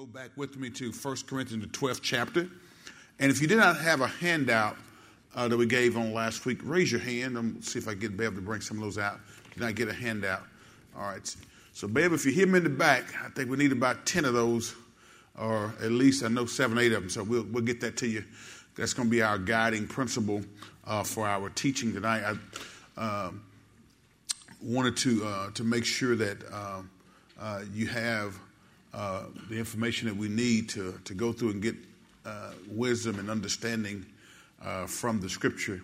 go back with me to 1 Corinthians, the 12th chapter. And if you did not have a handout uh, that we gave on last week, raise your hand. I'm see if I get able to bring some of those out. Did not get a handout? All right. So, babe, if you hear me in the back, I think we need about 10 of those, or at least I know seven, eight of them. So we'll, we'll get that to you. That's going to be our guiding principle uh, for our teaching tonight. I uh, wanted to, uh, to make sure that uh, uh, you have uh, the information that we need to, to go through and get uh, wisdom and understanding uh, from the scripture.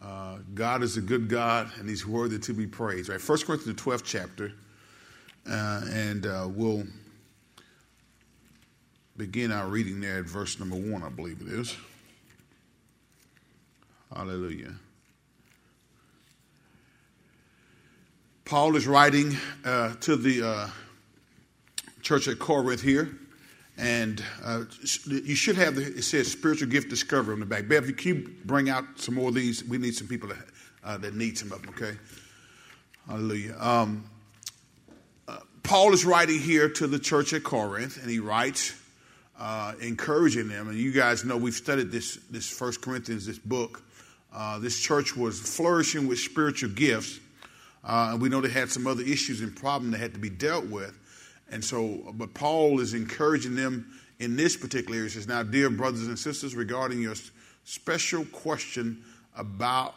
Uh, God is a good God and he's worthy to be praised. Right? 1 Corinthians, the 12th chapter, uh, and we'll begin our reading there at verse number one, I believe it is. Hallelujah. Paul is writing to the church at Corinth here. And uh, you should have the, it says spiritual gift discovery on the back. Bev, can you bring out some more of these? We need some people that, uh, that need some of them, okay? Hallelujah. Um, uh, Paul is writing here to the church at Corinth, and he writes, uh, encouraging them. And you guys know we've studied this, this First Corinthians, this book. Uh, this church was flourishing with spiritual gifts. Uh, and we know they had some other issues and problems that had to be dealt with. And so, but Paul is encouraging them in this particular area. He says, Now, dear brothers and sisters, regarding your special question about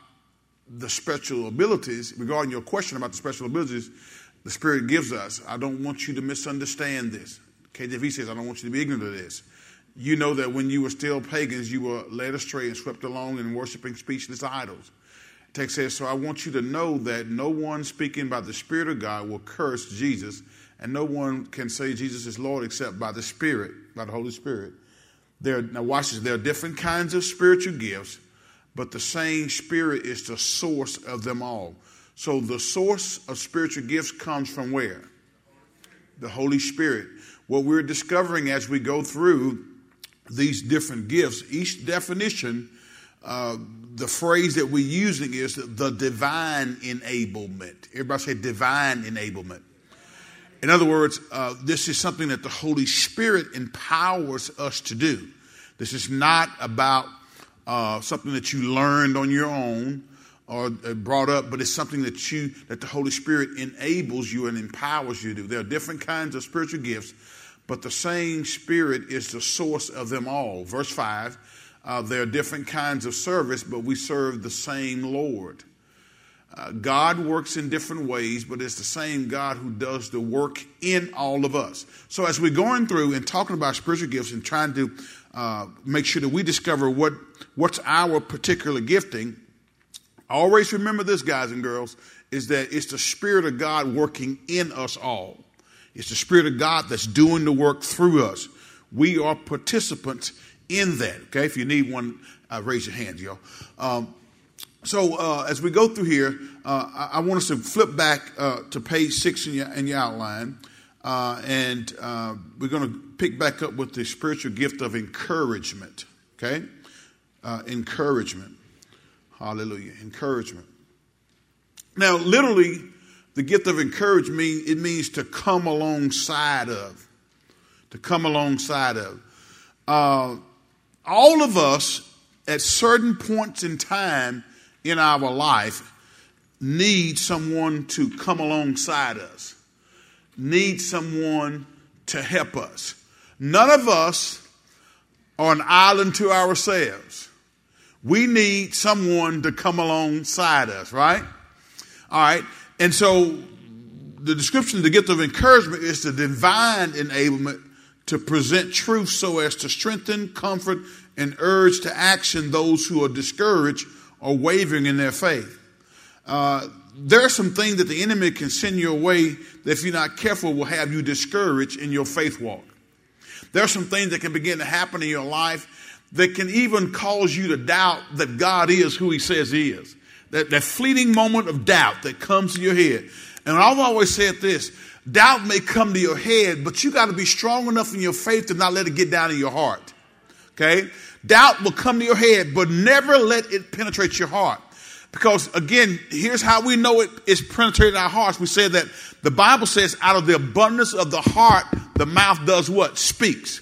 the special abilities, regarding your question about the special abilities the Spirit gives us, I don't want you to misunderstand this. KJV says, I don't want you to be ignorant of this. You know that when you were still pagans, you were led astray and swept along in worshiping speechless idols. text says, So I want you to know that no one speaking by the Spirit of God will curse Jesus and no one can say Jesus is Lord except by the Spirit, by the Holy Spirit. There, now watch this. There are different kinds of spiritual gifts, but the same Spirit is the source of them all. So the source of spiritual gifts comes from where? The Holy Spirit. What we're discovering as we go through these different gifts, each definition, uh, the phrase that we're using is the divine enablement. Everybody say divine enablement. In other words, uh, this is something that the Holy Spirit empowers us to do. This is not about uh, something that you learned on your own or uh, brought up, but it's something that you that the Holy Spirit enables you and empowers you to do. There are different kinds of spiritual gifts, but the same Spirit is the source of them all. Verse five. Uh, there are different kinds of service, but we serve the same Lord. Uh, God works in different ways, but it's the same God who does the work in all of us. So, as we're going through and talking about spiritual gifts and trying to uh, make sure that we discover what, what's our particular gifting, always remember this, guys and girls, is that it's the Spirit of God working in us all. It's the Spirit of God that's doing the work through us. We are participants in that. Okay, if you need one, uh, raise your hands, y'all. Um, so uh, as we go through here, uh, I, I, want us to flip back uh, to page six in your, in your outline, uh, and uh, we're going to pick back up with the spiritual gift of encouragement. Okay, uh, encouragement. Hallelujah, encouragement. Now, literally, the gift of encouragement it means to come alongside of, to come alongside of. all of us at certain points in time in our life need someone to come alongside us, need someone to help us. None of us are an island to ourselves. We need someone to come alongside us, right? All right. And so the description of the gift of encouragement is the divine enablement to present truth so as to strengthen, comfort, and urge to action those who are discouraged or wavering in their faith. Uh, there are some things that the enemy can send your way that, if you're not careful, will have you discouraged in your faith walk. There are some things that can begin to happen in your life that can even cause you to doubt that God is who He says He is. That, that fleeting moment of doubt that comes to your head. And I've always said this doubt may come to your head, but you got to be strong enough in your faith to not let it get down in your heart. Okay? Doubt will come to your head, but never let it penetrate your heart. Because again, here's how we know it is penetrated our hearts. We said that the Bible says, out of the abundance of the heart, the mouth does what? Speaks.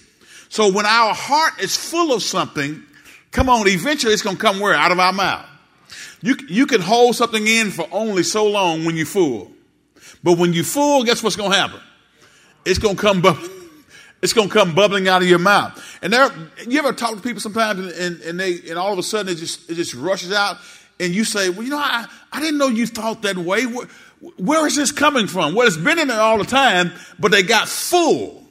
So when our heart is full of something, come on, eventually it's going to come where? Out of our mouth. You, you can hold something in for only so long when you're full. But when you're full, guess what's going to happen? It's going to come bubbling. It's going to come bubbling out of your mouth. And there, you ever talk to people sometimes and, and, and, they, and all of a sudden it just, it just rushes out and you say, well, you know, I, I didn't know you thought that way. Where, where is this coming from? Well, it's been in there all the time, but they got full.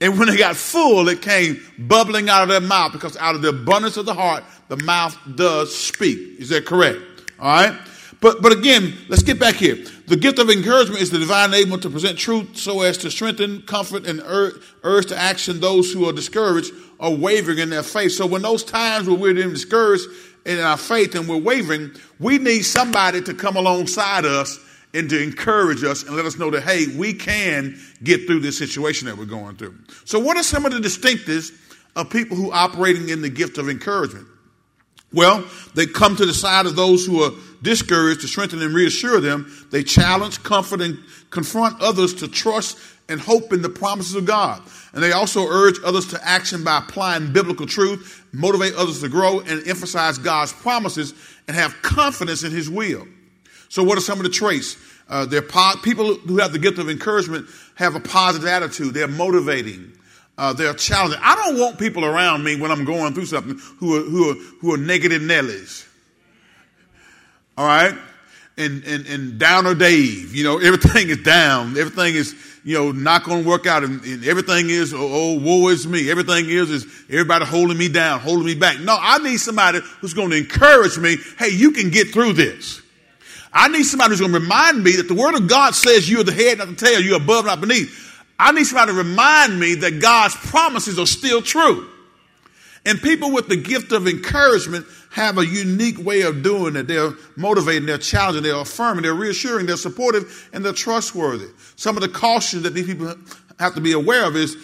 And when they got full, it came bubbling out of their mouth because out of the abundance of the heart, the mouth does speak. Is that correct? All right. But, but again, let's get back here. The gift of encouragement is the divine able to present truth so as to strengthen, comfort, and urge to action those who are discouraged or wavering in their faith. So when those times where we're discouraged in our faith and we're wavering, we need somebody to come alongside us and to encourage us and let us know that, hey, we can get through this situation that we're going through. So what are some of the distinctives of people who are operating in the gift of encouragement? Well, they come to the side of those who are discouraged to strengthen and reassure them. They challenge, comfort, and confront others to trust and hope in the promises of God. And they also urge others to action by applying biblical truth, motivate others to grow, and emphasize God's promises and have confidence in His will. So, what are some of the traits? Uh, they're po- people who have the gift of encouragement have a positive attitude. They're motivating. Uh, they're challenging. I don't want people around me when I'm going through something who are, who are, who are negative Nellies. All right? And, and, and downer Dave. You know, everything is down. Everything is, you know, not going to work out. And, and everything is, oh, oh, woe is me. Everything is, is everybody holding me down, holding me back. No, I need somebody who's going to encourage me. Hey, you can get through this. I need somebody who's going to remind me that the word of God says you're the head, not the tail. You're above, not beneath. I need somebody to remind me that God's promises are still true. And people with the gift of encouragement have a unique way of doing it. They're motivating, they're challenging, they're affirming, they're reassuring, they're supportive, and they're trustworthy. Some of the cautions that these people have to be aware of is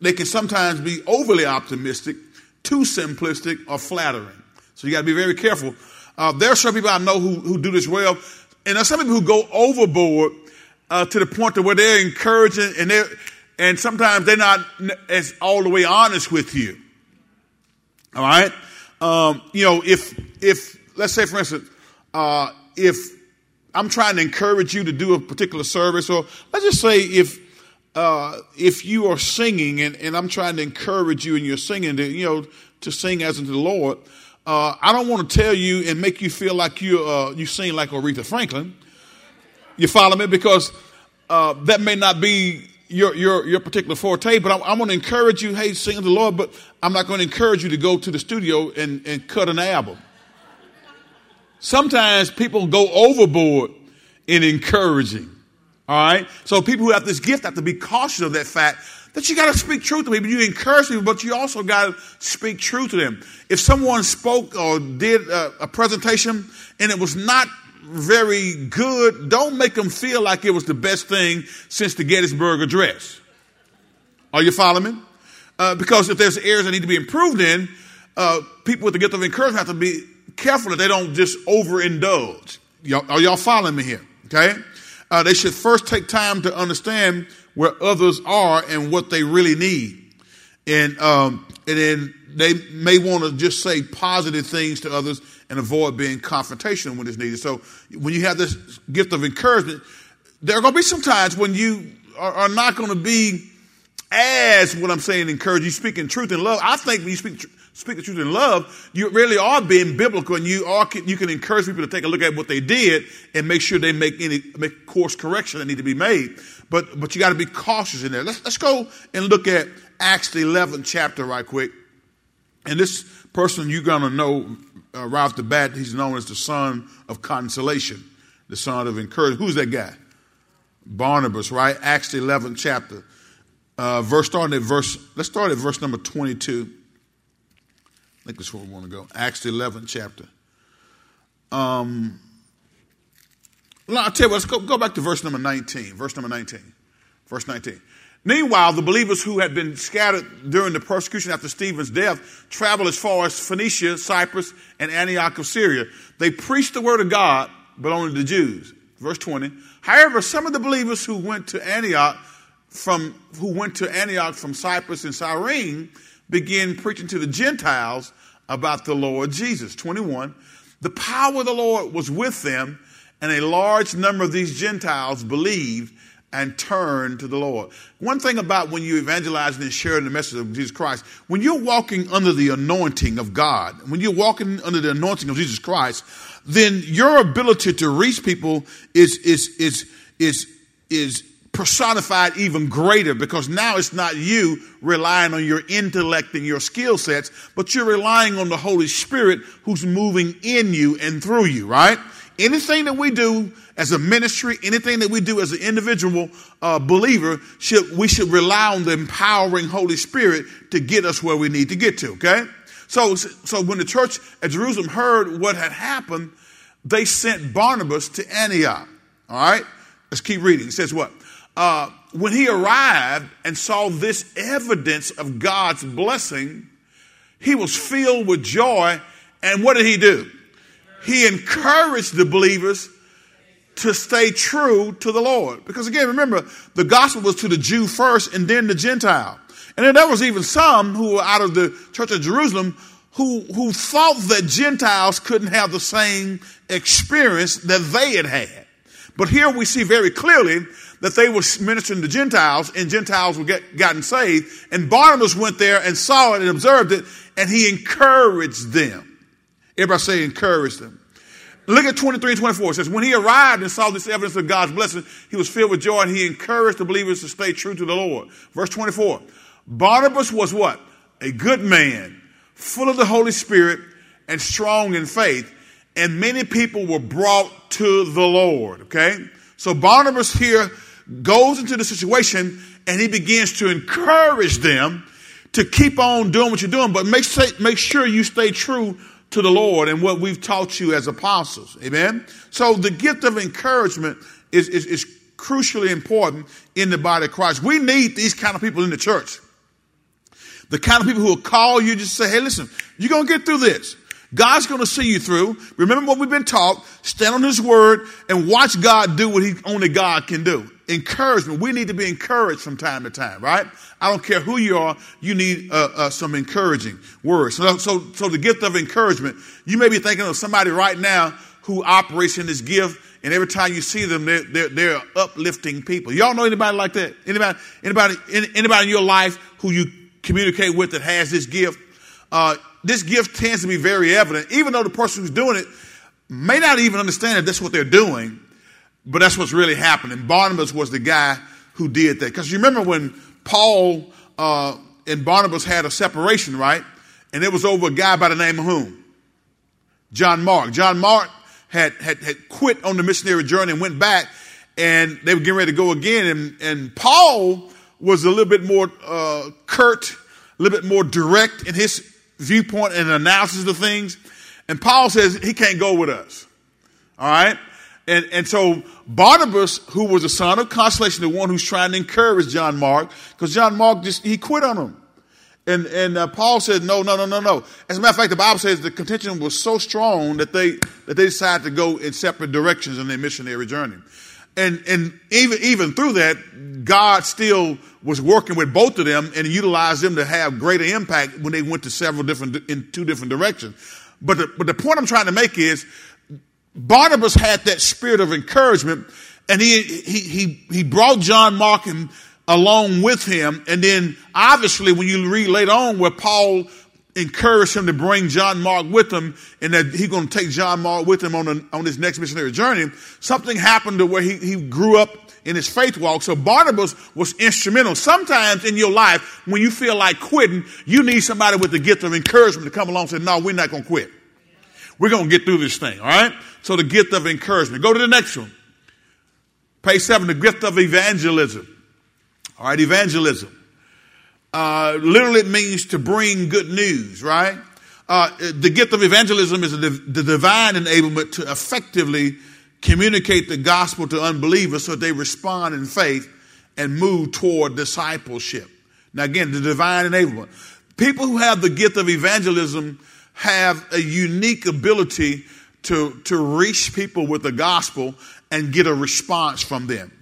they can sometimes be overly optimistic, too simplistic, or flattering. So you got to be very careful. Uh, there are some people I know who, who do this well, and there are some people who go overboard uh, to the point to where they're encouraging and they and sometimes they're not as all the way honest with you. All right, um, you know if if let's say for instance uh, if I'm trying to encourage you to do a particular service, or let's just say if uh, if you are singing and, and I'm trying to encourage you and you're singing to you know to sing as unto the Lord. Uh, I don't want to tell you and make you feel like you uh, you sing like Aretha Franklin. You follow me? Because uh, that may not be your, your, your particular forte, but I'm, I'm going to encourage you, hey, sing the Lord, but I'm not going to encourage you to go to the studio and, and cut an album. Sometimes people go overboard in encouraging. All right? So people who have this gift have to be cautious of that fact that you got to speak truth to people. You encourage people, but you also got to speak truth to them. If someone spoke or did a, a presentation and it was not very good, don't make them feel like it was the best thing since the Gettysburg Address. Are you following me? Uh, because if there's areas that need to be improved in, uh, people with the gift of encouragement have to be careful that they don't just overindulge. Y'all, are y'all following me here? Okay? Uh, they should first take time to understand where others are and what they really need. And, um, and then they may want to just say positive things to others and avoid being confrontational when it's needed. So when you have this gift of encouragement, there are going to be some times when you are, are not going to be as what I'm saying encourage you speaking truth in love. I think when you speak speak the truth in love, you really are being biblical, and you are you can encourage people to take a look at what they did and make sure they make any make course correction that need to be made. But but you got to be cautious in there. Let's let's go and look at Acts the 11th chapter right quick. And this person you're gonna know uh, right off the bat, he's known as the son of consolation, the son of encouragement. Who's that guy? Barnabas, right? Acts the 11th chapter. Uh, verse starting at verse, let's start at verse number 22. I think that's where we want to go. Acts the 11th chapter. Um, I'll tell you what, let's go, go back to verse number 19. Verse number 19. Verse 19. Meanwhile, the believers who had been scattered during the persecution after Stephen's death traveled as far as Phoenicia, Cyprus, and Antioch of Syria. They preached the word of God, but only to the Jews. Verse 20. However, some of the believers who went to Antioch from who went to Antioch from Cyprus and Cyrene began preaching to the Gentiles about the Lord Jesus. 21. The power of the Lord was with them, and a large number of these Gentiles believed and turn to the Lord. One thing about when you evangelize and sharing the message of Jesus Christ, when you're walking under the anointing of God, when you're walking under the anointing of Jesus Christ, then your ability to reach people is is is is is personified even greater because now it's not you relying on your intellect and your skill sets, but you're relying on the Holy Spirit who's moving in you and through you, right? Anything that we do as a ministry, anything that we do as an individual uh, believer, should, we should rely on the empowering Holy Spirit to get us where we need to get to, okay? So, so when the church at Jerusalem heard what had happened, they sent Barnabas to Antioch, all right? Let's keep reading. It says what? Uh, when he arrived and saw this evidence of God's blessing, he was filled with joy. And what did he do? He encouraged the believers to stay true to the Lord. Because again, remember, the gospel was to the Jew first and then the Gentile. And then there was even some who were out of the church of Jerusalem who, who thought that Gentiles couldn't have the same experience that they had had. But here we see very clearly that they were ministering to Gentiles and Gentiles were get, gotten saved. And Barnabas went there and saw it and observed it and he encouraged them. Everybody say encouraged them. Look at 23 and 24. It says, when he arrived and saw this evidence of God's blessing, he was filled with joy and he encouraged the believers to stay true to the Lord. Verse 24. Barnabas was what? A good man, full of the Holy Spirit and strong in faith. And many people were brought to the Lord. Okay. So Barnabas here goes into the situation and he begins to encourage them to keep on doing what you're doing, but make, make sure you stay true to the Lord and what we've taught you as apostles. Amen. So the gift of encouragement is, is, is crucially important in the body of Christ. We need these kind of people in the church. The kind of people who will call you just say, hey, listen, you're going to get through this. God's going to see you through. Remember what we've been taught. Stand on His word and watch God do what He only God can do. Encouragement. We need to be encouraged from time to time, right? I don't care who you are. You need uh, uh, some encouraging words. So, so, so the gift of encouragement. You may be thinking of somebody right now who operates in this gift, and every time you see them, they're, they're, they're uplifting people. Y'all know anybody like that? Anybody, anybody, anybody in your life who you communicate with that has this gift? Uh, this gift tends to be very evident, even though the person who's doing it may not even understand that that's what they're doing, but that's what's really happening. Barnabas was the guy who did that. Because you remember when Paul uh, and Barnabas had a separation, right? And it was over a guy by the name of whom? John Mark. John Mark had, had, had quit on the missionary journey and went back, and they were getting ready to go again. And, and Paul was a little bit more uh, curt, a little bit more direct in his viewpoint and analysis of things. And Paul says he can't go with us. All right? And, and so Barnabas, who was a son of consolation, the one who's trying to encourage John Mark, because John Mark just, he quit on him. And, and uh, Paul said, no, no, no, no, no. As a matter of fact, the Bible says the contention was so strong that they, that they decided to go in separate directions in their missionary journey. And, and even, even through that, God still was working with both of them and utilized them to have greater impact when they went to several different, in two different directions. But the, but the point I'm trying to make is Barnabas had that spirit of encouragement and he, he, he, he brought John Mark and along with him. And then obviously when you read later on where Paul encouraged him to bring John Mark with him and that he's going to take John Mark with him on, a, on his next missionary journey, something happened to where he, he grew up in his faith walk. So Barnabas was instrumental. Sometimes in your life, when you feel like quitting, you need somebody with the gift of encouragement to come along and say, no, we're not going to quit. We're going to get through this thing. All right. So the gift of encouragement. Go to the next one. Page seven, the gift of evangelism. All right. Evangelism. Uh, literally it means to bring good news, right? Uh, the gift of evangelism is the, the divine enablement to effectively communicate the gospel to unbelievers so they respond in faith and move toward discipleship. Now, again, the divine enablement. People who have the gift of evangelism have a unique ability to, to reach people with the gospel and get a response from them.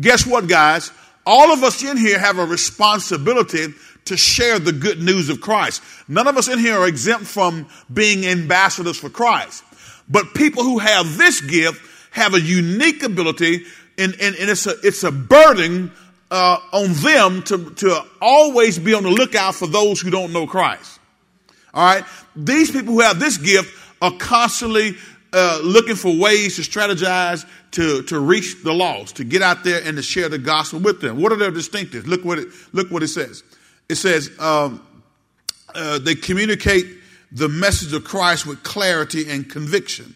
Guess what, guys? all of us in here have a responsibility to share the good news of Christ. None of us in here are exempt from being ambassadors for Christ. But people who have this gift have a unique ability, and, and, and it's, a, it's a burden uh, on them to, to always be on the lookout for those who don't know Christ. All right? These people who have this gift are constantly uh, looking for ways to strategize to, to reach the lost, to get out there and to share the gospel with them. What are their distinctives? Look what it, look what it says. It says um, uh, they communicate the message of Christ with clarity and conviction.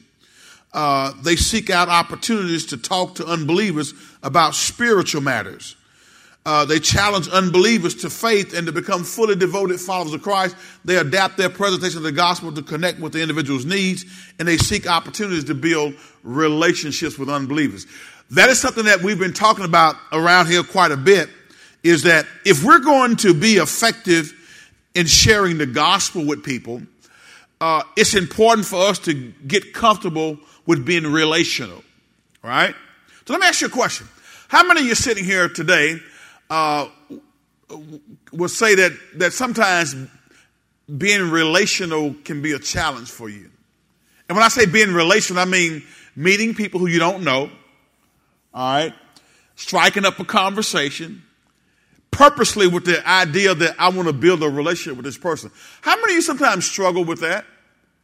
Uh, they seek out opportunities to talk to unbelievers about spiritual matters. Uh, they challenge unbelievers to faith and to become fully devoted followers of Christ. They adapt their presentation of the gospel to connect with the individual's needs, and they seek opportunities to build relationships with unbelievers. That is something that we've been talking about around here quite a bit. Is that if we're going to be effective in sharing the gospel with people, uh, it's important for us to get comfortable with being relational, right? So let me ask you a question. How many of you sitting here today uh, will say that, that sometimes being relational can be a challenge for you. And when I say being relational, I mean meeting people who you don't know, all right, striking up a conversation, purposely with the idea that I want to build a relationship with this person. How many of you sometimes struggle with that?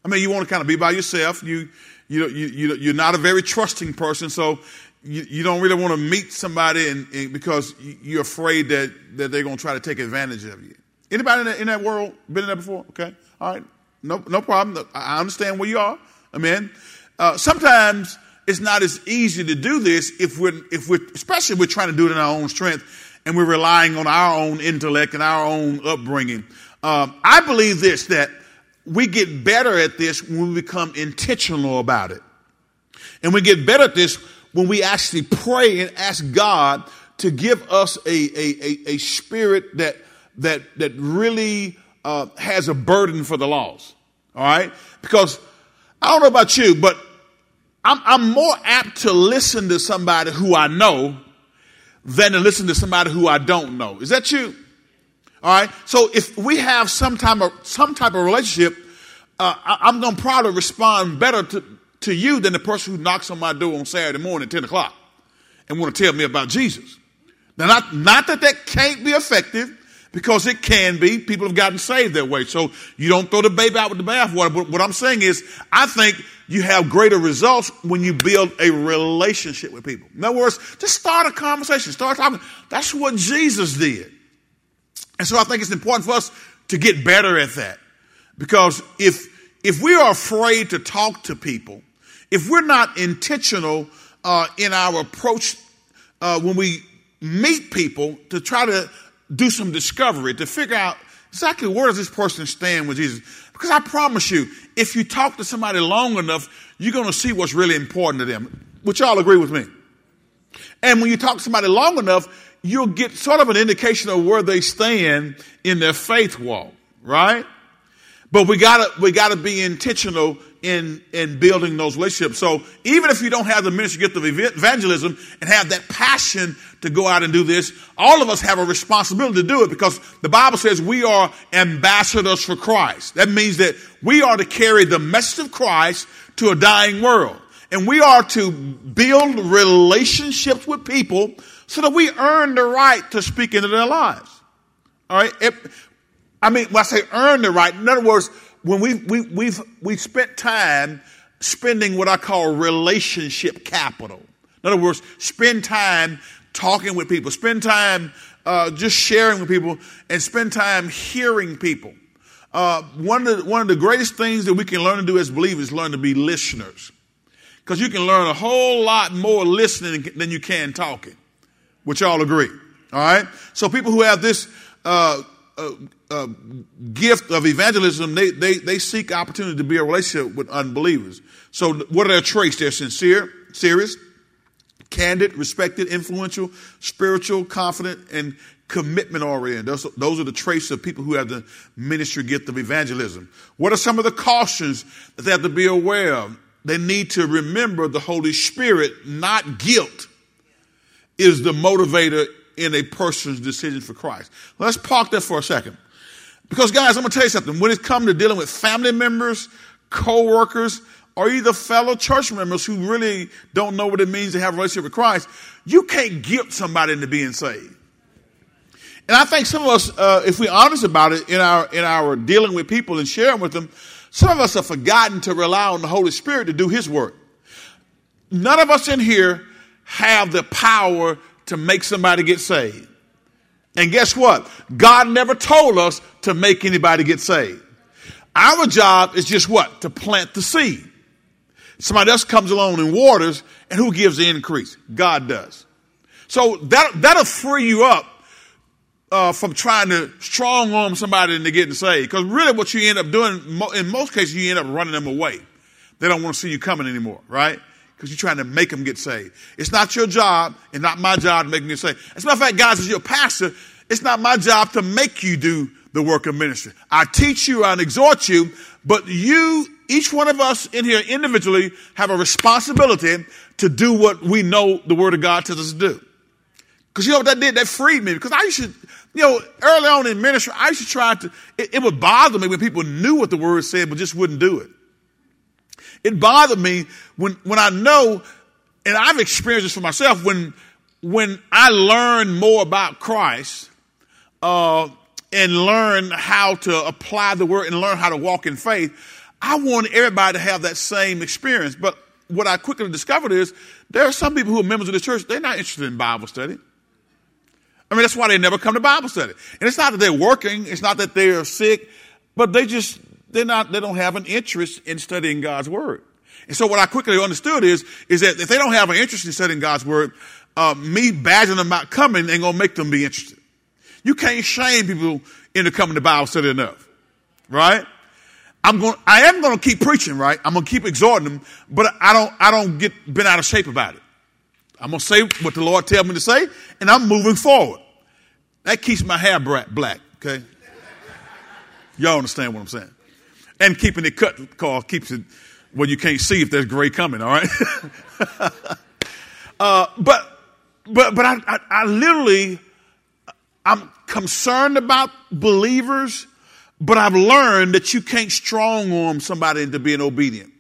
I mean, you want to kind of be by yourself. You, you, you, you, you're not a very trusting person, so you, you don't really want to meet somebody and, and because you're afraid that, that they're going to try to take advantage of you. Anybody in that, in that world been in there before? Okay. All right. No, no problem. I understand where you are. Amen. Uh, sometimes it's not as easy to do this if we're, if we're, especially if we're trying to do it in our own strength and we're relying on our own intellect and our own upbringing. Um, I believe this, that we get better at this when we become intentional about it. And we get better at this when we actually pray and ask God to give us a, a, a, a spirit that, that, that really uh, has a burden for the lost. All right? Because I don't know about you, but I'm, I'm more apt to listen to somebody who I know than to listen to somebody who I don't know. Is that you? All right. So if we have some type of some type of relationship, uh, I, am going to probably respond better to, to you than the person who knocks on my door on Saturday morning at 10 o'clock and want to tell me about Jesus. Now, not, not that that can't be effective, because it can be. People have gotten saved that way. So you don't throw the baby out with the bathwater. But what I'm saying is, I think you have greater results when you build a relationship with people. In other words, just start a conversation, start talking. That's what Jesus did. And so I think it's important for us to get better at that. Because if, if we are afraid to talk to people, if we're not intentional uh, in our approach uh, when we meet people to try to do some discovery, to figure out exactly where does this person stand with Jesus. Because I promise you, if you talk to somebody long enough, you're going to see what's really important to them. Which y'all agree with me? And when you talk to somebody long enough, you'll get sort of an indication of where they stand in their faith walk, right? But we gotta, we gotta be intentional in, in building those relationships. So even if you don't have the ministry gift of evangelism and have that passion to go out and do this, all of us have a responsibility to do it because the Bible says we are ambassadors for Christ. That means that we are to carry the message of Christ to a dying world. And we are to build relationships with people so that we earn the right to speak into their lives. All right? I mean, when I say earn the right, in other words, when we, we, we've, we've spent time spending what I call relationship capital. In other words, spend time talking with people, spend time uh, just sharing with people, and spend time hearing people. Uh, one, of the, one of the greatest things that we can learn to do as believers is learn to be listeners. Because you can learn a whole lot more listening than you can talking, which y'all agree. All right? So people who have this uh, uh, gift of evangelism, they, they, they seek opportunity to be a relationship with unbelievers. So what are their traits? They're sincere, serious, candid, respected, influential, spiritual, confident, and commitment oriented. Those, those are the traits of people who have the ministry gift of evangelism. What are some of the cautions that they have to be aware of? They need to remember the Holy Spirit, not guilt, is the motivator in a person's decision for Christ. Let's park that for a second. Because guys, I'm going to tell you something. When it comes to dealing with family members, co-workers, or either fellow church members who really don't know what it means to have a relationship with Christ, you can't guilt somebody into being saved. And I think some of us, uh, if we're honest about it in our in our dealing with people and sharing with them, some of us have forgotten to rely on the Holy Spirit to do His work. None of us in here have the power to make somebody get saved. And guess what? God never told us to make anybody get saved. Our job is just what? To plant the seed. Somebody else comes along and waters, and who gives the increase? God does. So that, that'll free you up uh, from trying to strong arm somebody into getting saved. Because really, what you end up doing, in most cases, you end up running them away. They don't want to see you coming anymore, right? Because you're trying to make them get saved. It's not your job, and not my job to make them get. As a matter of fact, guys, as your pastor, it's not my job to make you do the work of ministry. I teach you, I exhort you, but you, each one of us in here individually, have a responsibility to do what we know the Word of God tells us to do. Because you know what that did? That freed me. Because I used to, you know, early on in ministry, I used to try to, it, it would bother me when people knew what the Word said, but just wouldn't do it. It bothered me when, when I know, and I've experienced this for myself, when, when I learn more about Christ, uh, and learn how to apply the word and learn how to walk in faith, I want everybody to have that same experience. But what I quickly discovered is there are some people who are members of the church, they're not interested in Bible study. I mean, that's why they never come to Bible study. And it's not that they're working, it's not that they're sick, but they just, they're not, they don't have an interest in studying God's word. And so what I quickly understood is, is that if they don't have an interest in studying God's word, uh, me badgering them about coming ain't gonna make them be interested. You can't shame people into coming to Bible study enough, right? I'm going, I am going to keep preaching, right? I'm going to keep exhorting them, but I don't, I don't get bent out of shape about it. I'm going to say what the Lord tells me to say, and I'm moving forward. That keeps my hair black, okay? Y'all understand what I'm saying? And keeping it cut, call keeps it well, you can't see if there's gray coming, all right? uh, but, but, but I, I, I literally, I'm concerned about believers, but I've learned that you can't strong arm somebody into being obedient.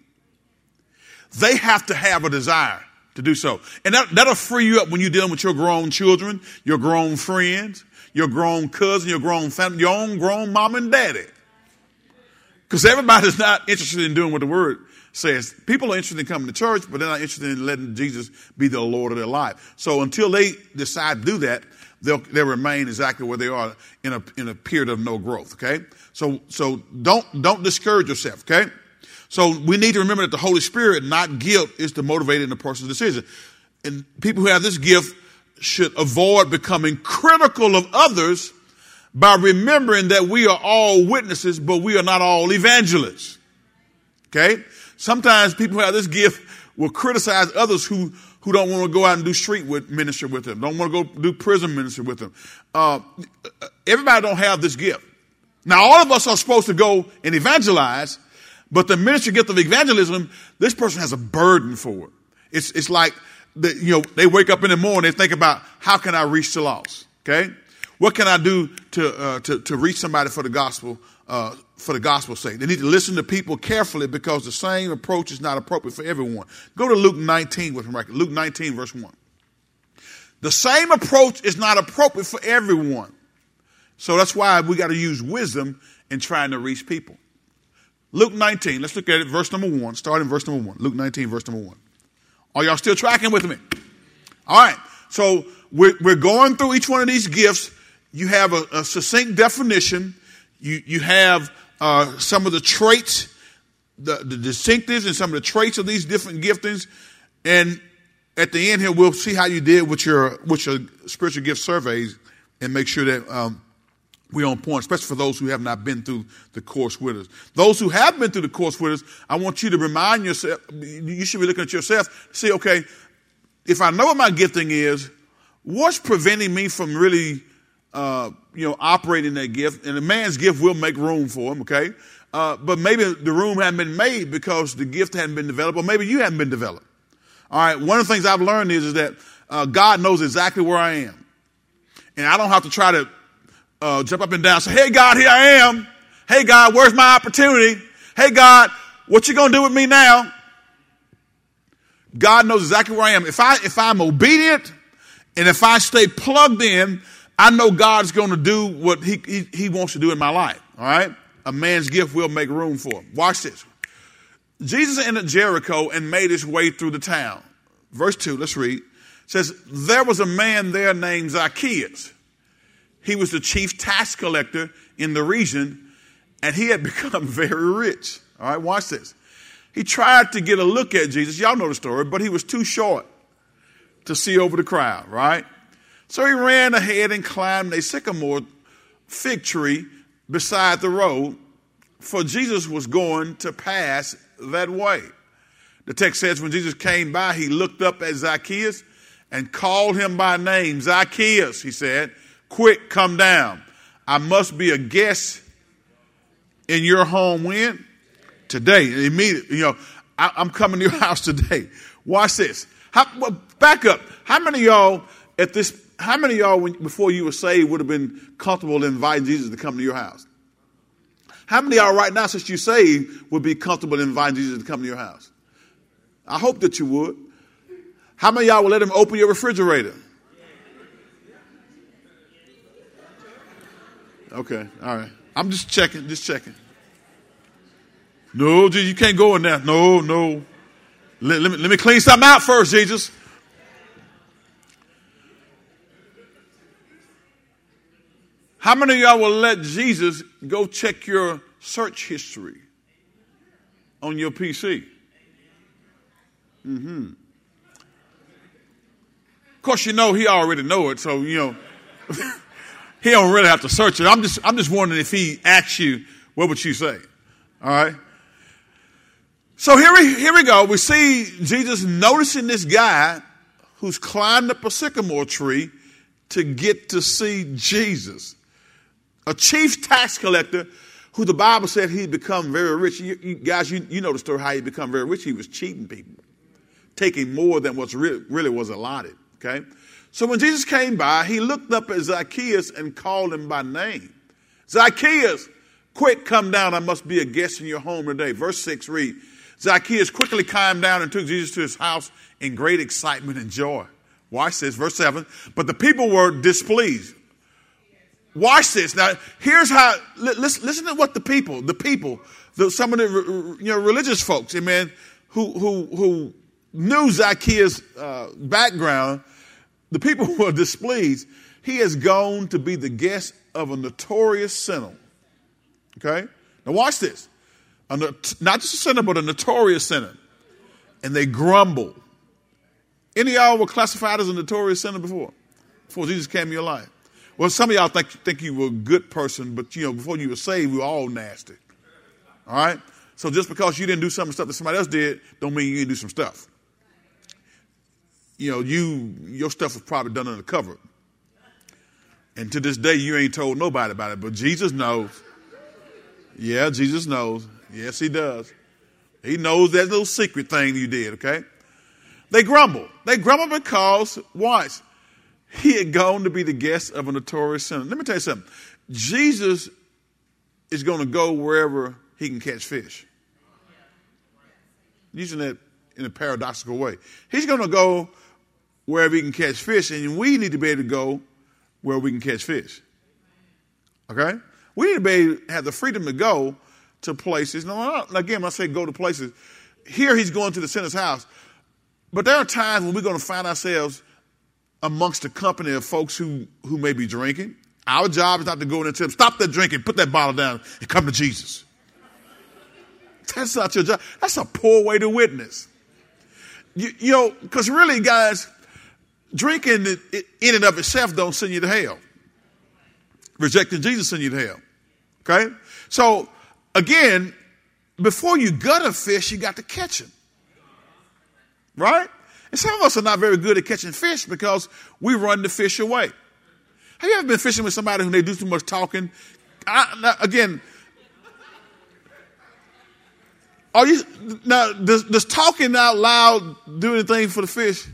They have to have a desire to do so. And that, that'll free you up when you're dealing with your grown children, your grown friends, your grown cousin, your grown family, your own grown mom and daddy. Because everybody's not interested in doing what the word says. People are interested in coming to church, but they're not interested in letting Jesus be the Lord of their life. So until they decide to do that, they'll, they'll remain exactly where they are in a, in a period of no growth. Okay. So, so don't, don't discourage yourself. Okay. So we need to remember that the Holy Spirit, not guilt, is to motivate in a person's decision. And people who have this gift should avoid becoming critical of others by remembering that we are all witnesses, but we are not all evangelists. Okay? Sometimes people who have this gift will criticize others who who don't want to go out and do street with, ministry with them, don't want to go do prison ministry with them. Uh, everybody don't have this gift. Now, all of us are supposed to go and evangelize, but the ministry gift of evangelism, this person has a burden for it. It's, it's like, the, you know, they wake up in the morning, they think about, how can I reach the lost? Okay? What can I do to, uh, to, to reach somebody for the gospel uh, for the gospel's sake. They need to listen to people carefully because the same approach is not appropriate for everyone. Go to Luke 19 with me, Luke 19, verse 1. The same approach is not appropriate for everyone. So that's why we got to use wisdom in trying to reach people. Luke 19, let's look at it, verse number 1, starting verse number 1. Luke 19, verse number 1. Are y'all still tracking with me? All right. So we're, we're going through each one of these gifts. You have a, a succinct definition you, you have uh, some of the traits, the, the distinctives, and some of the traits of these different giftings. And at the end here, we'll see how you did with your with your spiritual gift surveys, and make sure that um, we're on point, especially for those who have not been through the course with us. Those who have been through the course with us, I want you to remind yourself. You should be looking at yourself. See, okay, if I know what my gifting is, what's preventing me from really uh, you know, operating that gift, and a man's gift will make room for him, okay? Uh, but maybe the room hadn't been made because the gift hadn't been developed, or maybe you hadn't been developed. All right, one of the things I've learned is, is that uh, God knows exactly where I am. And I don't have to try to uh, jump up and down. Say, "Hey God, here I am. Hey God, where's my opportunity? Hey God, what you gonna do with me now?" God knows exactly where I am. If I if I'm obedient and if I stay plugged in, I know God's going to do what he, he, he wants to do in my life. All right, a man's gift will make room for him. Watch this. Jesus entered Jericho and made his way through the town. Verse two. Let's read. Says there was a man there named Zacchaeus. He was the chief tax collector in the region, and he had become very rich. All right, watch this. He tried to get a look at Jesus. Y'all know the story, but he was too short to see over the crowd, right? So he ran ahead and climbed a sycamore fig tree beside the road, for Jesus was going to pass that way. The text says when Jesus came by, he looked up at Zacchaeus and called him by name. Zacchaeus, he said, quick, come down. I must be a guest in your home when? Today. Immediately, you know, I, am coming to your house today. Watch this. How, well, back up. How many of y'all at this, how many of y'all when, before you were saved would have been comfortable inviting Jesus to come to your house? How many y'all right now since you saved would be comfortable inviting Jesus to come to your house? I hope that you would. How many y'all will let him open your refrigerator? Okay, all right. I'm just checking, just checking. No, you can't go in there. No, no. Let, let, me, let me clean something out first, Jesus. How many of y'all will let Jesus go check your search history on your PC? Mm-hmm. Of course, you know he already know it, so you know he don't really have to search it. I'm just I'm just wondering if he asks you, what would you say? All right. So here we here we go. We see Jesus noticing this guy who's climbed up a sycamore tree to get to see Jesus a chief tax collector who the Bible said he'd become very rich. You, you guys, you, you, know the story how he become very rich. He was cheating people, taking more than what's really, really was allotted. Okay, so when Jesus came by, he looked up at Zacchaeus and called him by name. Zacchaeus, quick, come down. I must be a guest in your home today. Verse six read. Zacchaeus quickly climbed down and took Jesus to his house in great excitement and joy. Watch this, verse 7. But the people were displeased. Watch this. Now, here's how, listen, listen to what the people, the people, the, some of the you know, religious folks, amen, who, who, who knew Zacchaeus' uh, background, the people were displeased. He has gone to be the guest of a notorious sinner. Okay? Now, watch this. A, not just a sinner, but a notorious sinner. And they grumble. Any of y'all were classified as a notorious sinner before? Before Jesus came in your life? Well, some of y'all think, think you were a good person, but you know, before you were saved, we were all nasty. All right? So just because you didn't do some stuff that somebody else did, don't mean you didn't do some stuff. You know, you your stuff was probably done under cover. And to this day, you ain't told nobody about it, but Jesus knows. Yeah, Jesus knows. Yes, he does. He knows that little secret thing you did, okay? They grumble. They grumble because, watch, he had gone to be the guest of a notorious sinner. Let me tell you something. Jesus is going to go wherever he can catch fish. Using that in a paradoxical way. He's going to go wherever he can catch fish, and we need to be able to go where we can catch fish. Okay? We need to be able to have the freedom to go to places. Now, again, when I say go to places, here he's going to the sinner's house. But there are times when we're going to find ourselves amongst a company of folks who, who may be drinking. Our job is not to go in and tell them, stop that drinking, put that bottle down, and come to Jesus. That's not your job. That's a poor way to witness. You, you know, because really, guys, drinking in and of itself don't send you to hell. Rejecting Jesus send you to hell. Okay? So, again, before you gut a fish, you got to catch him. Right? And some of us are not very good at catching fish because we run the fish away. Have you ever been fishing with somebody who they do too much talking? I, again, are you now? Does, does talking out loud do anything for the fish?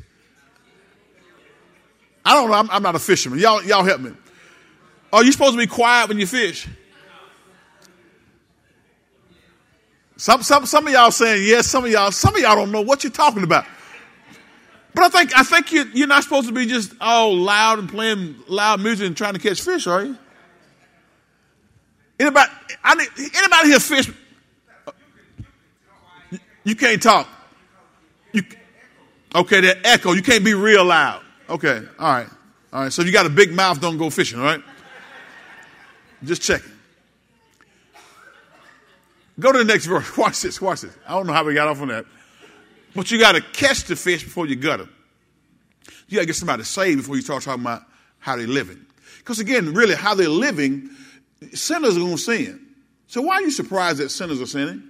I don't know. I'm, I'm not a fisherman. Y'all, y'all help me. Are you supposed to be quiet when you fish? Some, some, some of y'all saying yes. Some of y'all, some of y'all don't know what you're talking about. But I think, I think you, you're not supposed to be just all loud and playing loud music and trying to catch fish, are you? Anybody, I need, anybody here fish? You can't talk. You, okay, that echo. You can't be real loud. Okay, all right, all right. So you got a big mouth. Don't go fishing, all right? Just checking. Go to the next verse. Watch this. Watch this. I don't know how we got off on that, but you got to catch the fish before you gut them. You got to get somebody saved before you start talking about how they're living. Because again, really, how they're living, sinners are going to sin. So why are you surprised that sinners are sinning?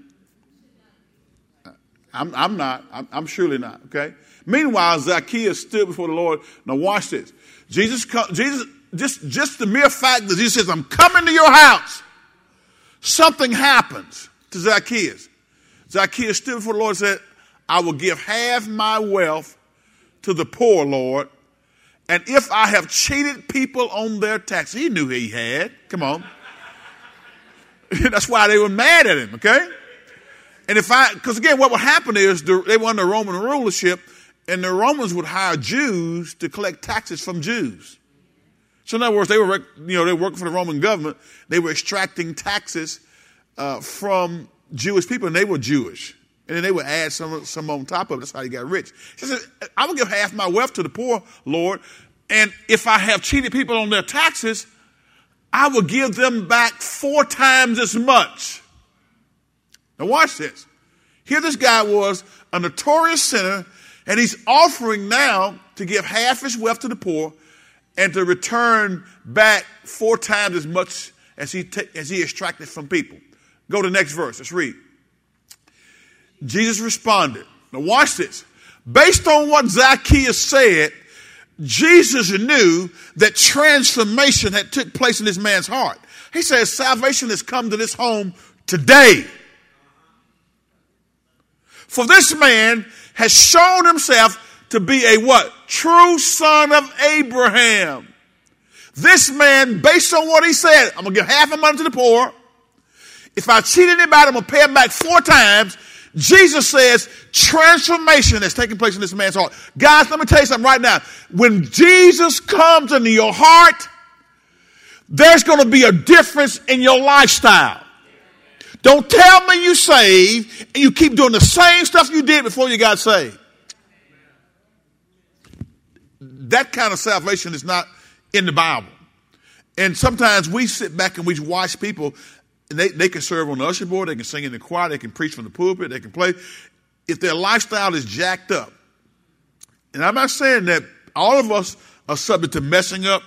Uh, I'm, I'm not. I'm, I'm, surely not. Okay. Meanwhile, Zacchaeus stood before the Lord. Now watch this. Jesus, Jesus, just, just the mere fact that Jesus says, I'm coming to your house. Something happens to Zacchaeus. Zacchaeus stood before the Lord and said, I will give half my wealth to the poor, Lord. And if I have cheated people on their taxes, he knew he had. Come on. That's why they were mad at him, okay? And if I, because again, what would happen is they were under Roman rulership, and the Romans would hire Jews to collect taxes from Jews. So in other words, they were, you know, they were working for the Roman government. They were extracting taxes uh, from Jewish people, and they were Jewish. And then they would add some, some on top of it. That's how he got rich. He said, I will give half my wealth to the poor, Lord. And if I have cheated people on their taxes, I will give them back four times as much. Now watch this. Here this guy was a notorious sinner, and he's offering now to give half his wealth to the poor and to return back four times as much as he, as he extracted from people. Go to the next verse. Let's read. Jesus responded. Now, watch this. Based on what Zacchaeus said, Jesus knew that transformation had took place in this man's heart. He says, Salvation has come to this home today. For this man has shown himself to be a what? True son of Abraham. This man, based on what he said, I'm gonna give half of money to the poor. If I cheat anybody, I'm gonna pay him back four times. Jesus says transformation is taking place in this man's heart. Guys, let me tell you something right now. When Jesus comes into your heart, there's going to be a difference in your lifestyle. Don't tell me you saved and you keep doing the same stuff you did before you got saved. That kind of salvation is not in the Bible. And sometimes we sit back and we watch people they, they can serve on the usher board, they can sing in the choir, they can preach from the pulpit, they can play. If their lifestyle is jacked up, and I'm not saying that all of us are subject to messing up,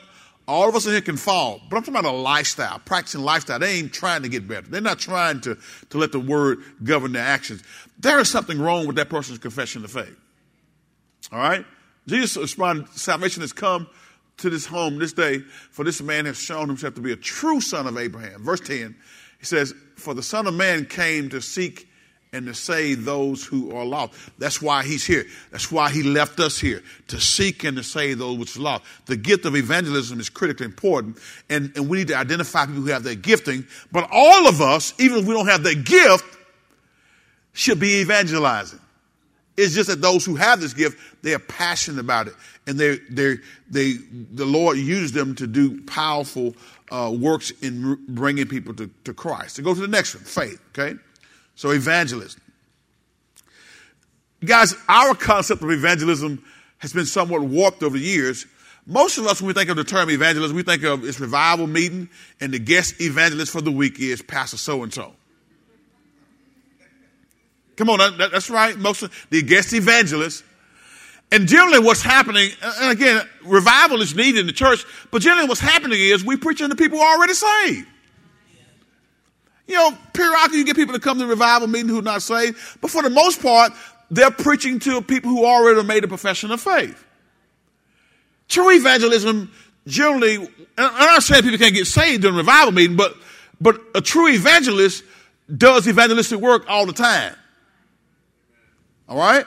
all of us in here can fall, but I'm talking about a lifestyle, practicing lifestyle. They ain't trying to get better. They're not trying to, to let the word govern their actions. There is something wrong with that person's confession of faith. All right? Jesus responded, salvation has come to this home this day, for this man has shown himself to be a true son of Abraham. Verse 10, he says, For the Son of Man came to seek and to save those who are lost. That's why he's here. That's why he left us here, to seek and to save those which are lost. The gift of evangelism is critically important, and, and we need to identify people who have that gifting. But all of us, even if we don't have that gift, should be evangelizing. It's just that those who have this gift, they are passionate about it, and they they they the Lord used them to do powerful uh, works in bringing people to, to Christ. To go to the next one, faith. Okay, so evangelism. Guys, our concept of evangelism has been somewhat warped over the years. Most of us, when we think of the term evangelism, we think of its revival meeting, and the guest evangelist for the week is Pastor so and so. Come on, that, that's right. Most of the guest evangelist and generally what's happening, and again, revival is needed in the church, but generally what's happening is we're preaching to people who are already saved. You know, periodically you get people to come to revival meeting who are not saved, but for the most part, they're preaching to people who already made a profession of faith. True evangelism generally, and I'm not saying people can't get saved during revival meeting, but, but a true evangelist does evangelistic work all the time. All right?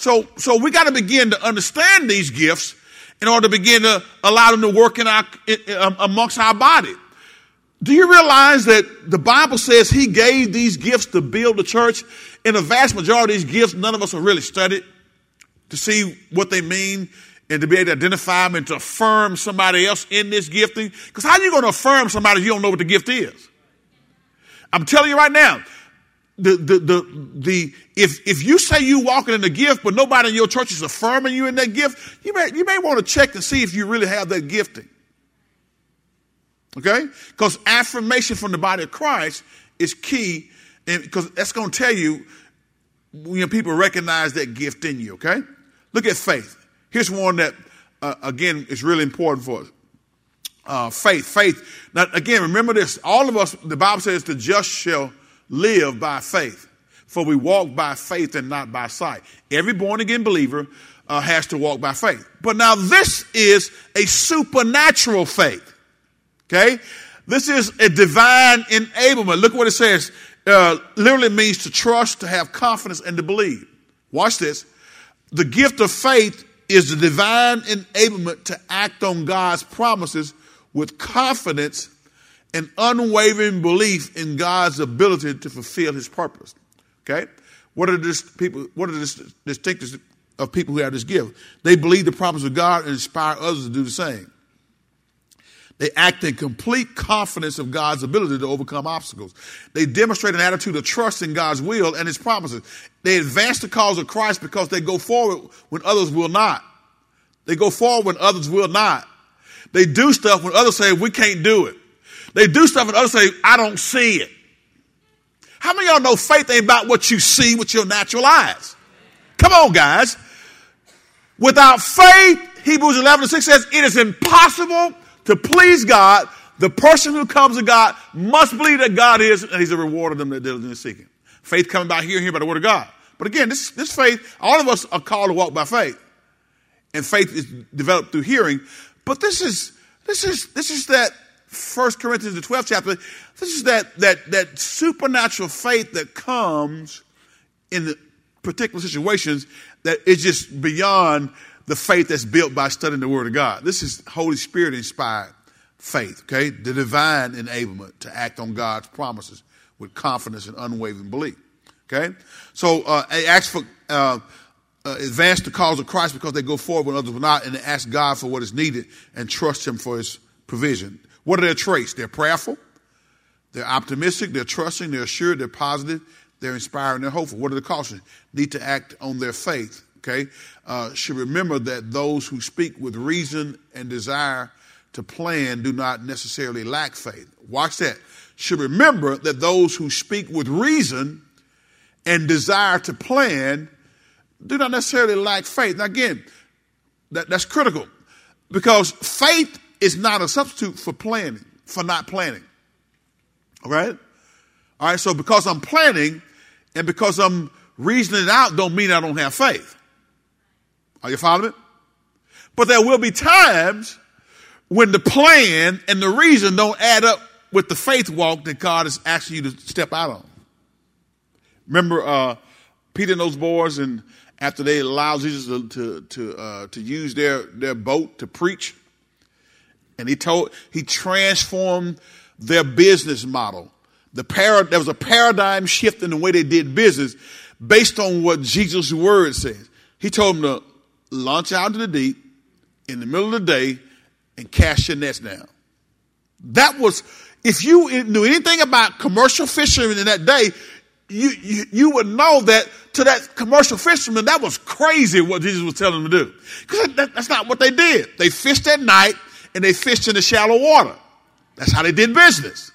So, so we got to begin to understand these gifts in order to begin to allow them to work in our, in, um, amongst our body. Do you realize that the Bible says he gave these gifts to build the church? In a vast majority of these gifts, none of us have really studied to see what they mean and to be able to identify them and to affirm somebody else in this gifting. Because how are you going to affirm somebody if you don't know what the gift is? I'm telling you right now, the, the, the, the, if, if you say you walking in the gift, but nobody in your church is affirming you in that gift, you may, you may want to check and see if you really have that gifting. Okay? Because affirmation from the body of Christ is key, and because that's going to tell you when people recognize that gift in you. Okay? Look at faith. Here's one that, uh, again, is really important for us. Uh, faith, faith. Now, again, remember this. All of us, the Bible says, the just shall live by faith. For we walk by faith and not by sight. Every born again believer uh, has to walk by faith. But now this is a supernatural faith. Okay? This is a divine enablement. Look what it says. Uh, literally means to trust, to have confidence, and to believe. Watch this. The gift of faith is the divine enablement to act on God's promises with confidence and unwavering belief in God's ability to fulfill his purpose. Okay? What are the people what are the distinctives of people who have this gift? They believe the promise of God and inspire others to do the same. They act in complete confidence of God's ability to overcome obstacles. They demonstrate an attitude of trust in God's will and His promises. They advance the cause of Christ because they go forward when others will not. They go forward when others will not. They do stuff when others say, we can't do it. They do stuff when others say, I don't see it. How many of y'all know faith ain't about what you see with your natural eyes? Come on, guys. Without faith, Hebrews 11 and 6 says, it is impossible to please God, the person who comes to God must believe that God is, and He's a rewarder of them that diligently seek Him. Faith coming by hearing, hearing by the Word of God. But again, this, this faith, all of us are called to walk by faith. And faith is developed through hearing. But this is, this is, this is that First Corinthians, the 12th chapter, this is that, that, that supernatural faith that comes in the particular situations that is just beyond the faith that's built by studying the Word of God. This is Holy Spirit inspired faith, okay? The divine enablement to act on God's promises with confidence and unwavering belief, okay? So uh, they ask for, uh, uh, advance the cause of Christ because they go forward when others will not, and ask God for what is needed and trust Him for His provision. What are their traits? They're prayerful, they're optimistic, they're trusting, they're assured, they're positive, they're inspiring, they're hopeful. What are the cautions? Need to act on their faith okay, uh, should remember that those who speak with reason and desire to plan do not necessarily lack faith. Watch that. Should remember that those who speak with reason and desire to plan do not necessarily lack faith. Now, again, that, that's critical because faith is not a substitute for planning, for not planning. All right? All right, so because I'm planning and because I'm reasoning it out don't mean I don't have faith. Are you following me? But there will be times when the plan and the reason don't add up with the faith walk that God is asking you to step out on. Remember, uh, Peter and those boys, and after they allowed Jesus to to to, uh, to use their their boat to preach, and he told he transformed their business model. The para, there was a paradigm shift in the way they did business based on what Jesus' word says. He told them to launch out into the deep in the middle of the day and cast your nets down. That was, if you knew anything about commercial fishermen in that day, you, you, you, would know that to that commercial fisherman, that was crazy what Jesus was telling them to do. Because that, that's not what they did. They fished at night and they fished in the shallow water. That's how they did business.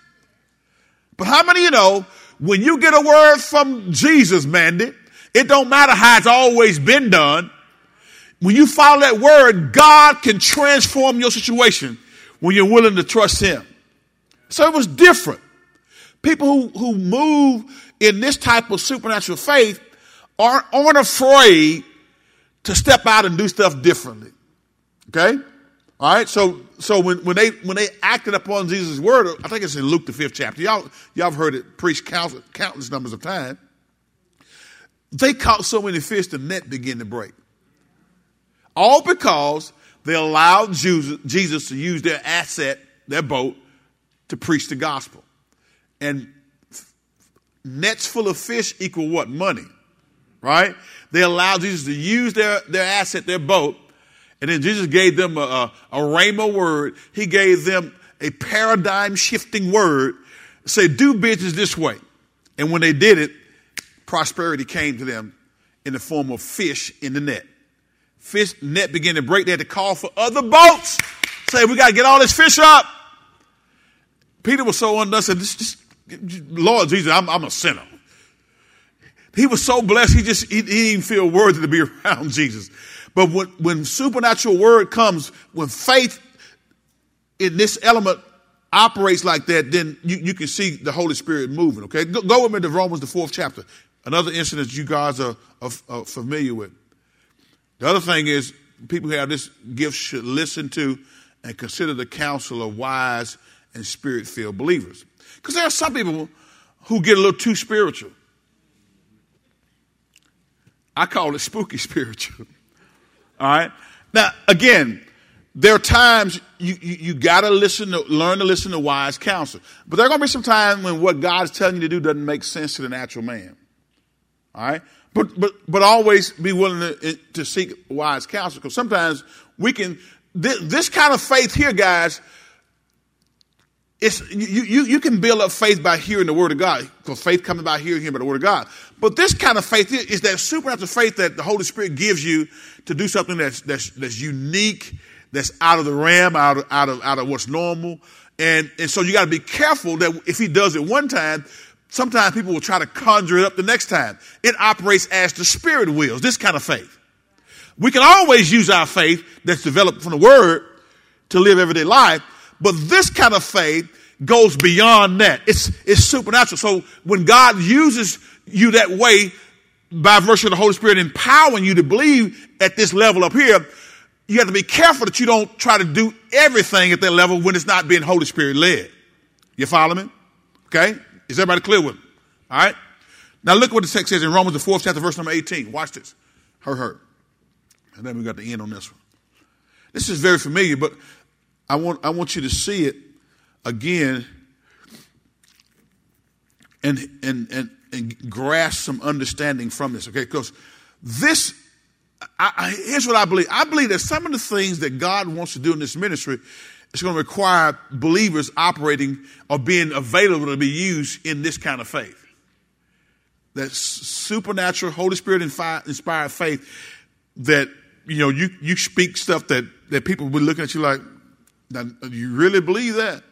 But how many you know when you get a word from Jesus, Mandy, it don't matter how it's always been done. When you follow that word, God can transform your situation when you're willing to trust Him. So it was different. People who, who move in this type of supernatural faith aren't, aren't afraid to step out and do stuff differently. Okay? All right. So, so when, when they, when they acted upon Jesus' word, I think it's in Luke, the fifth chapter. Y'all, y'all have heard it preached countless, countless numbers of times. They caught so many fish, the net began to break. All because they allowed Jesus to use their asset, their boat, to preach the gospel. And nets full of fish equal what? Money, right? They allowed Jesus to use their, their asset, their boat, and then Jesus gave them a, a, a rhema word. He gave them a paradigm shifting word. Say, do business this way. And when they did it, prosperity came to them in the form of fish in the net. Fish net began to break. They had to call for other boats. Say, we got to get all this fish up. Peter was so undone, said, just, just, Lord Jesus, I'm, I'm, a sinner. He was so blessed, he just, he, he didn't even feel worthy to be around Jesus. But when, when supernatural word comes, when faith in this element operates like that, then you, you can see the Holy Spirit moving, okay? Go, go with me to Romans, the fourth chapter. Another incident you guys are, are, are familiar with. The other thing is, people who have this gift should listen to and consider the counsel of wise and spirit filled believers. Because there are some people who get a little too spiritual. I call it spooky spiritual. All right? Now, again, there are times you, you, you got to listen to, learn to listen to wise counsel. But there are going to be some times when what God is telling you to do doesn't make sense to the natural man. All right? But, but, but always be willing to, eh, to seek wise counsel because sometimes we can, this, this kind of faith here, guys, it's, you, you, you can build up faith by hearing the word of God because faith coming by hearing him by the word of God. But this kind of faith is that supernatural faith that the Holy Spirit gives you to do something that's, that's, that's unique, that's out of the realm, out of, out of, out of what's normal. And, and so you got to be careful that if he does it one time, Sometimes people will try to conjure it up the next time. It operates as the Spirit wills, this kind of faith. We can always use our faith that's developed from the Word to live everyday life, but this kind of faith goes beyond that. It's, it's supernatural. So when God uses you that way by virtue of the Holy Spirit empowering you to believe at this level up here, you have to be careful that you don't try to do everything at that level when it's not being Holy Spirit led. You follow me? Okay? Is everybody clear with me? All right? Now look what the text says in Romans, the fourth chapter, verse number 18. Watch this. Her, her. And then we got the end on this one. This is very familiar, but I want, I want you to see it again and, and, and, and grasp some understanding from this, okay? Because this, I, I, here's what I believe. I believe that some of the things that God wants to do in this ministry it's going to require believers operating or being available to be used in this kind of faith. That supernatural, Holy Spirit inspired faith that, you know, you, you speak stuff that, that people will be looking at you like, do you really believe that?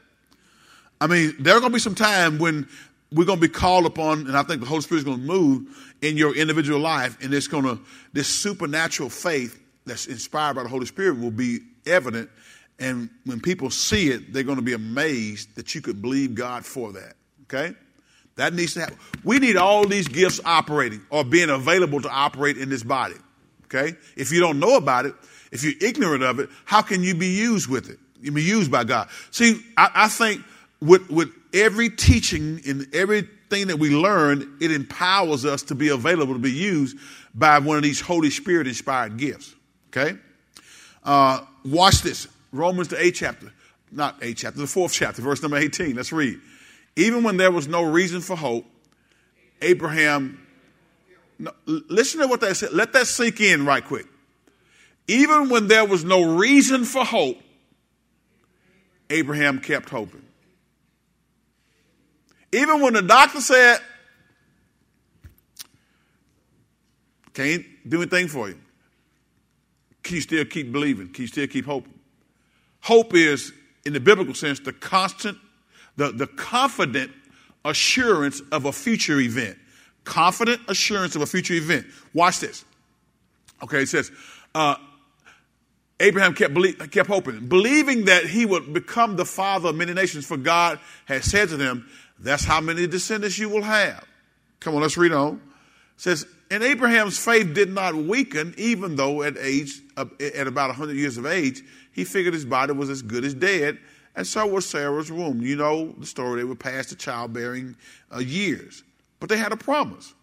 I mean, there are going to be some time when we're going to be called upon, and I think the Holy Spirit is going to move in your individual life, and it's going to, this supernatural faith that's inspired by the Holy Spirit will be evident and when people see it, they're going to be amazed that you could believe God for that. Okay? That needs to happen. We need all these gifts operating or being available to operate in this body. Okay? If you don't know about it, if you're ignorant of it, how can you be used with it? Be used by God. See, I, I think with, with every teaching and everything that we learn, it empowers us to be available to be used by one of these Holy Spirit inspired gifts. Okay? Uh, watch this. Romans, the eighth chapter, not eighth chapter, the fourth chapter, verse number 18. Let's read. Even when there was no reason for hope, Abraham, no, listen to what they said. Let that sink in right quick. Even when there was no reason for hope, Abraham kept hoping. Even when the doctor said, can't do anything for you, can you still keep believing? Can you still keep hoping? Hope is, in the biblical sense, the constant, the, the confident assurance of a future event. Confident assurance of a future event. Watch this. Okay, it says, uh, Abraham kept, kept hoping, believing that he would become the father of many nations, for God had said to them, That's how many descendants you will have. Come on, let's read on. It says, And Abraham's faith did not weaken, even though at age, at about 100 years of age, he figured his body was as good as dead, and so was Sarah's womb. You know the story, they were past the childbearing uh, years. But they had a promise.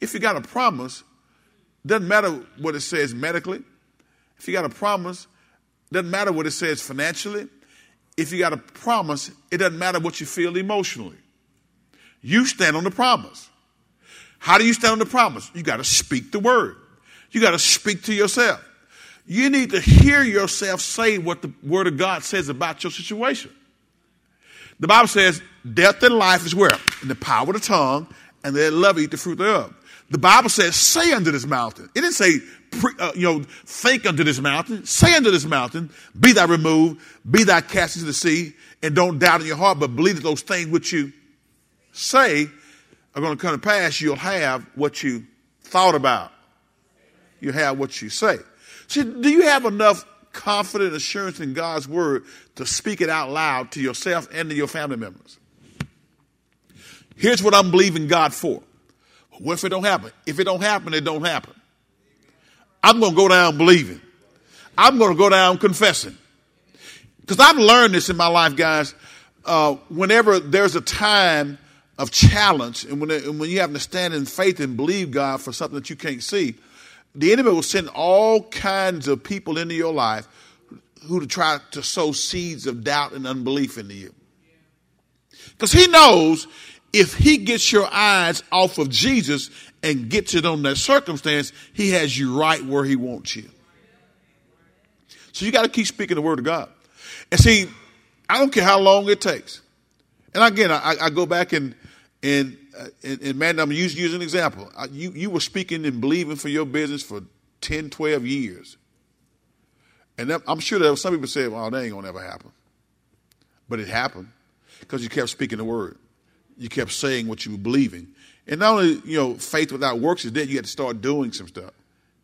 If you got a promise, doesn't matter what it says medically, if you got a promise, it doesn't matter what it says financially. If you got a promise, it doesn't matter what you feel emotionally. You stand on the promise. How do you stand on the promise? You got to speak the word. You got to speak to yourself. You need to hear yourself say what the word of God says about your situation. The Bible says, death and life is where? In the power of the tongue, and they love eat the fruit thereof. The Bible says, say unto this mountain. It didn't say, pre, uh, you know, think unto this mountain. Say unto this mountain, be thou removed, be thou cast into the sea, and don't doubt in your heart, but believe that those things which you say are going to come to pass. You'll have what you thought about. You have what you say. See, do you have enough confident assurance in God's word to speak it out loud to yourself and to your family members. Here's what I'm believing God for. What if it don't happen? If it don't happen, it don't happen. I'm going to go down believing. I'm going to go down confessing. Because I've learned this in my life, guys. Uh, whenever there's a time of challenge, and when, and when you have to stand in faith and believe God for something that you can't see, the enemy will send all kinds of people into your life who to try to sow seeds of doubt and unbelief into you. Because he knows if he gets your eyes off of Jesus and gets it on that circumstance, he has you right where he wants you. So you got to keep speaking the word of God. And see, I don't care how long it takes. And again, I, I go back and and uh, and, and, man, I'm using use an example. You, you were speaking and believing for your business for 10, 12 years. And I'm sure there were some people say, well, that ain't to ever happen. But it happened because you kept speaking the word. You kept saying what you were believing. And not only, you know, faith without works is dead, you had to start doing some stuff.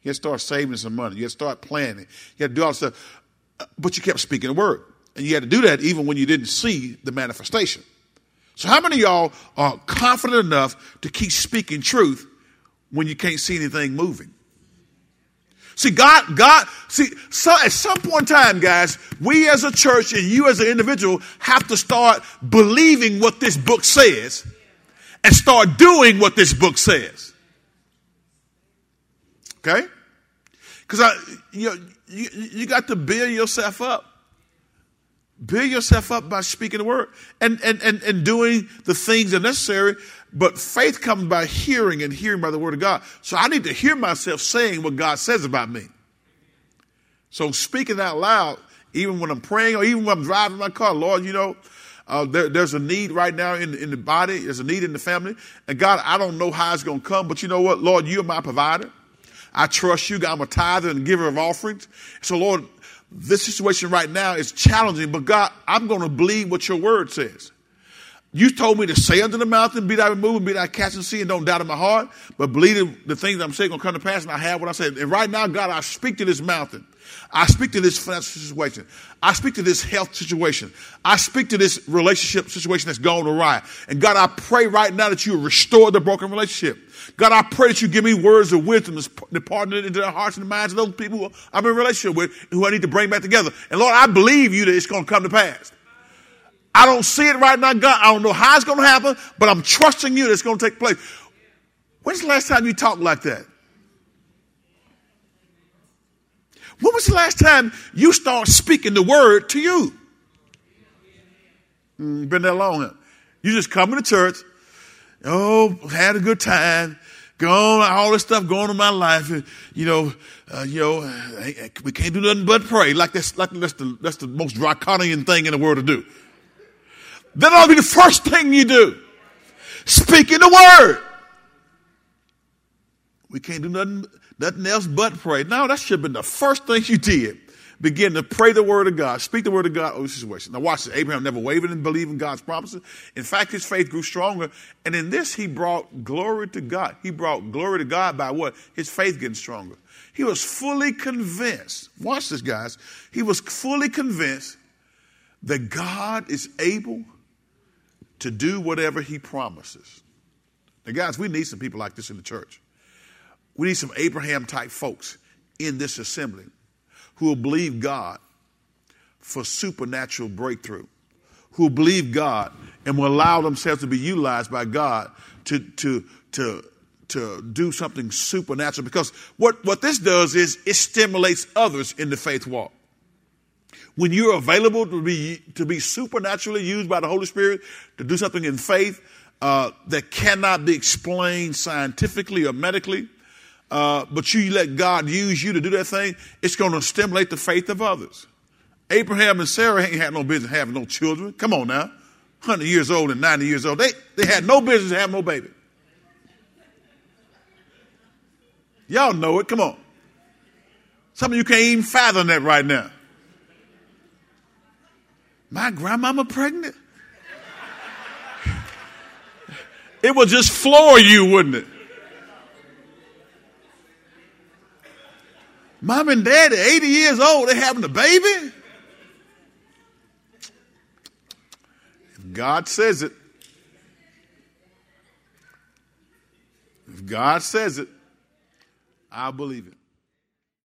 You had to start saving some money. You had to start planning. You had to do all this stuff. Uh, but you kept speaking the word. And you had to do that even when you didn't see the manifestation. So, how many of y'all are confident enough to keep speaking truth when you can't see anything moving? See, God, God, see, so at some point in time, guys, we as a church and you as an individual have to start believing what this book says and start doing what this book says. Okay? Because I, you, you, you got to build yourself up. Build yourself up by speaking the word and, and, and, and doing the things that are necessary. But faith comes by hearing and hearing by the word of God. So I need to hear myself saying what God says about me. So speaking out loud, even when I'm praying or even when I'm driving my car, Lord, you know, uh, there, there's a need right now in, in the body. There's a need in the family. And God, I don't know how it's going to come, but you know what? Lord, you're my provider. I trust you. God, I'm a tither and giver of offerings. So Lord, this situation right now is challenging, but God, I'm going to believe what your word says. You told me to say unto the mountain, be thou removed, be thou cast the sea, and don't doubt in my heart, but believe the things I'm saying to come to pass, and I have what I said. And right now, God, I speak to this mountain. I speak to this financial situation. I speak to this health situation. I speak to this relationship situation that's gone awry. And God, I pray right now that you restore the broken relationship. God, I pray that you give me words of wisdom to partner into the hearts and the minds of those people who I'm in relationship with, who I need to bring back together. And Lord, I believe you that it's going to come to pass. I don't see it right now, God. I don't know how it's going to happen, but I'm trusting you that it's going to take place. When's the last time you talked like that? When was the last time you started speaking the word to you? Mm, been that long, huh? You just come to church, oh, had a good time, gone, all this stuff going on in my life, and, you know, uh, you know, we can't do nothing but pray. Like that's, like that's the, that's the most draconian thing in the world to do. That ought be the first thing you do. Speaking the word. We can't do nothing nothing else but pray. No, that should have been the first thing you did. Begin to pray the word of God, speak the word of God over the situation. Now watch this. Abraham never wavered in believing God's promises. In fact, his faith grew stronger. And in this, he brought glory to God. He brought glory to God by what? His faith getting stronger. He was fully convinced. Watch this, guys. He was fully convinced that God is able to do whatever he promises. Now, guys, we need some people like this in the church. We need some Abraham type folks in this assembly who will believe God for supernatural breakthrough, who will believe God and will allow themselves to be utilized by God to, to, to, to do something supernatural. Because what, what this does is it stimulates others in the faith walk. When you're available to be, to be supernaturally used by the Holy Spirit to do something in faith uh, that cannot be explained scientifically or medically, uh, but you let God use you to do that thing, it's going to stimulate the faith of others. Abraham and Sarah ain't had no business having no children. Come on now. 100 years old and 90 years old. They, they had no business having no baby. Y'all know it. Come on. Some of you can't even fathom that right now. My grandmama pregnant? It would just floor you, wouldn't it? Mom and dad at 80 years old, they having a baby? If God says it, if God says it, I'll believe it.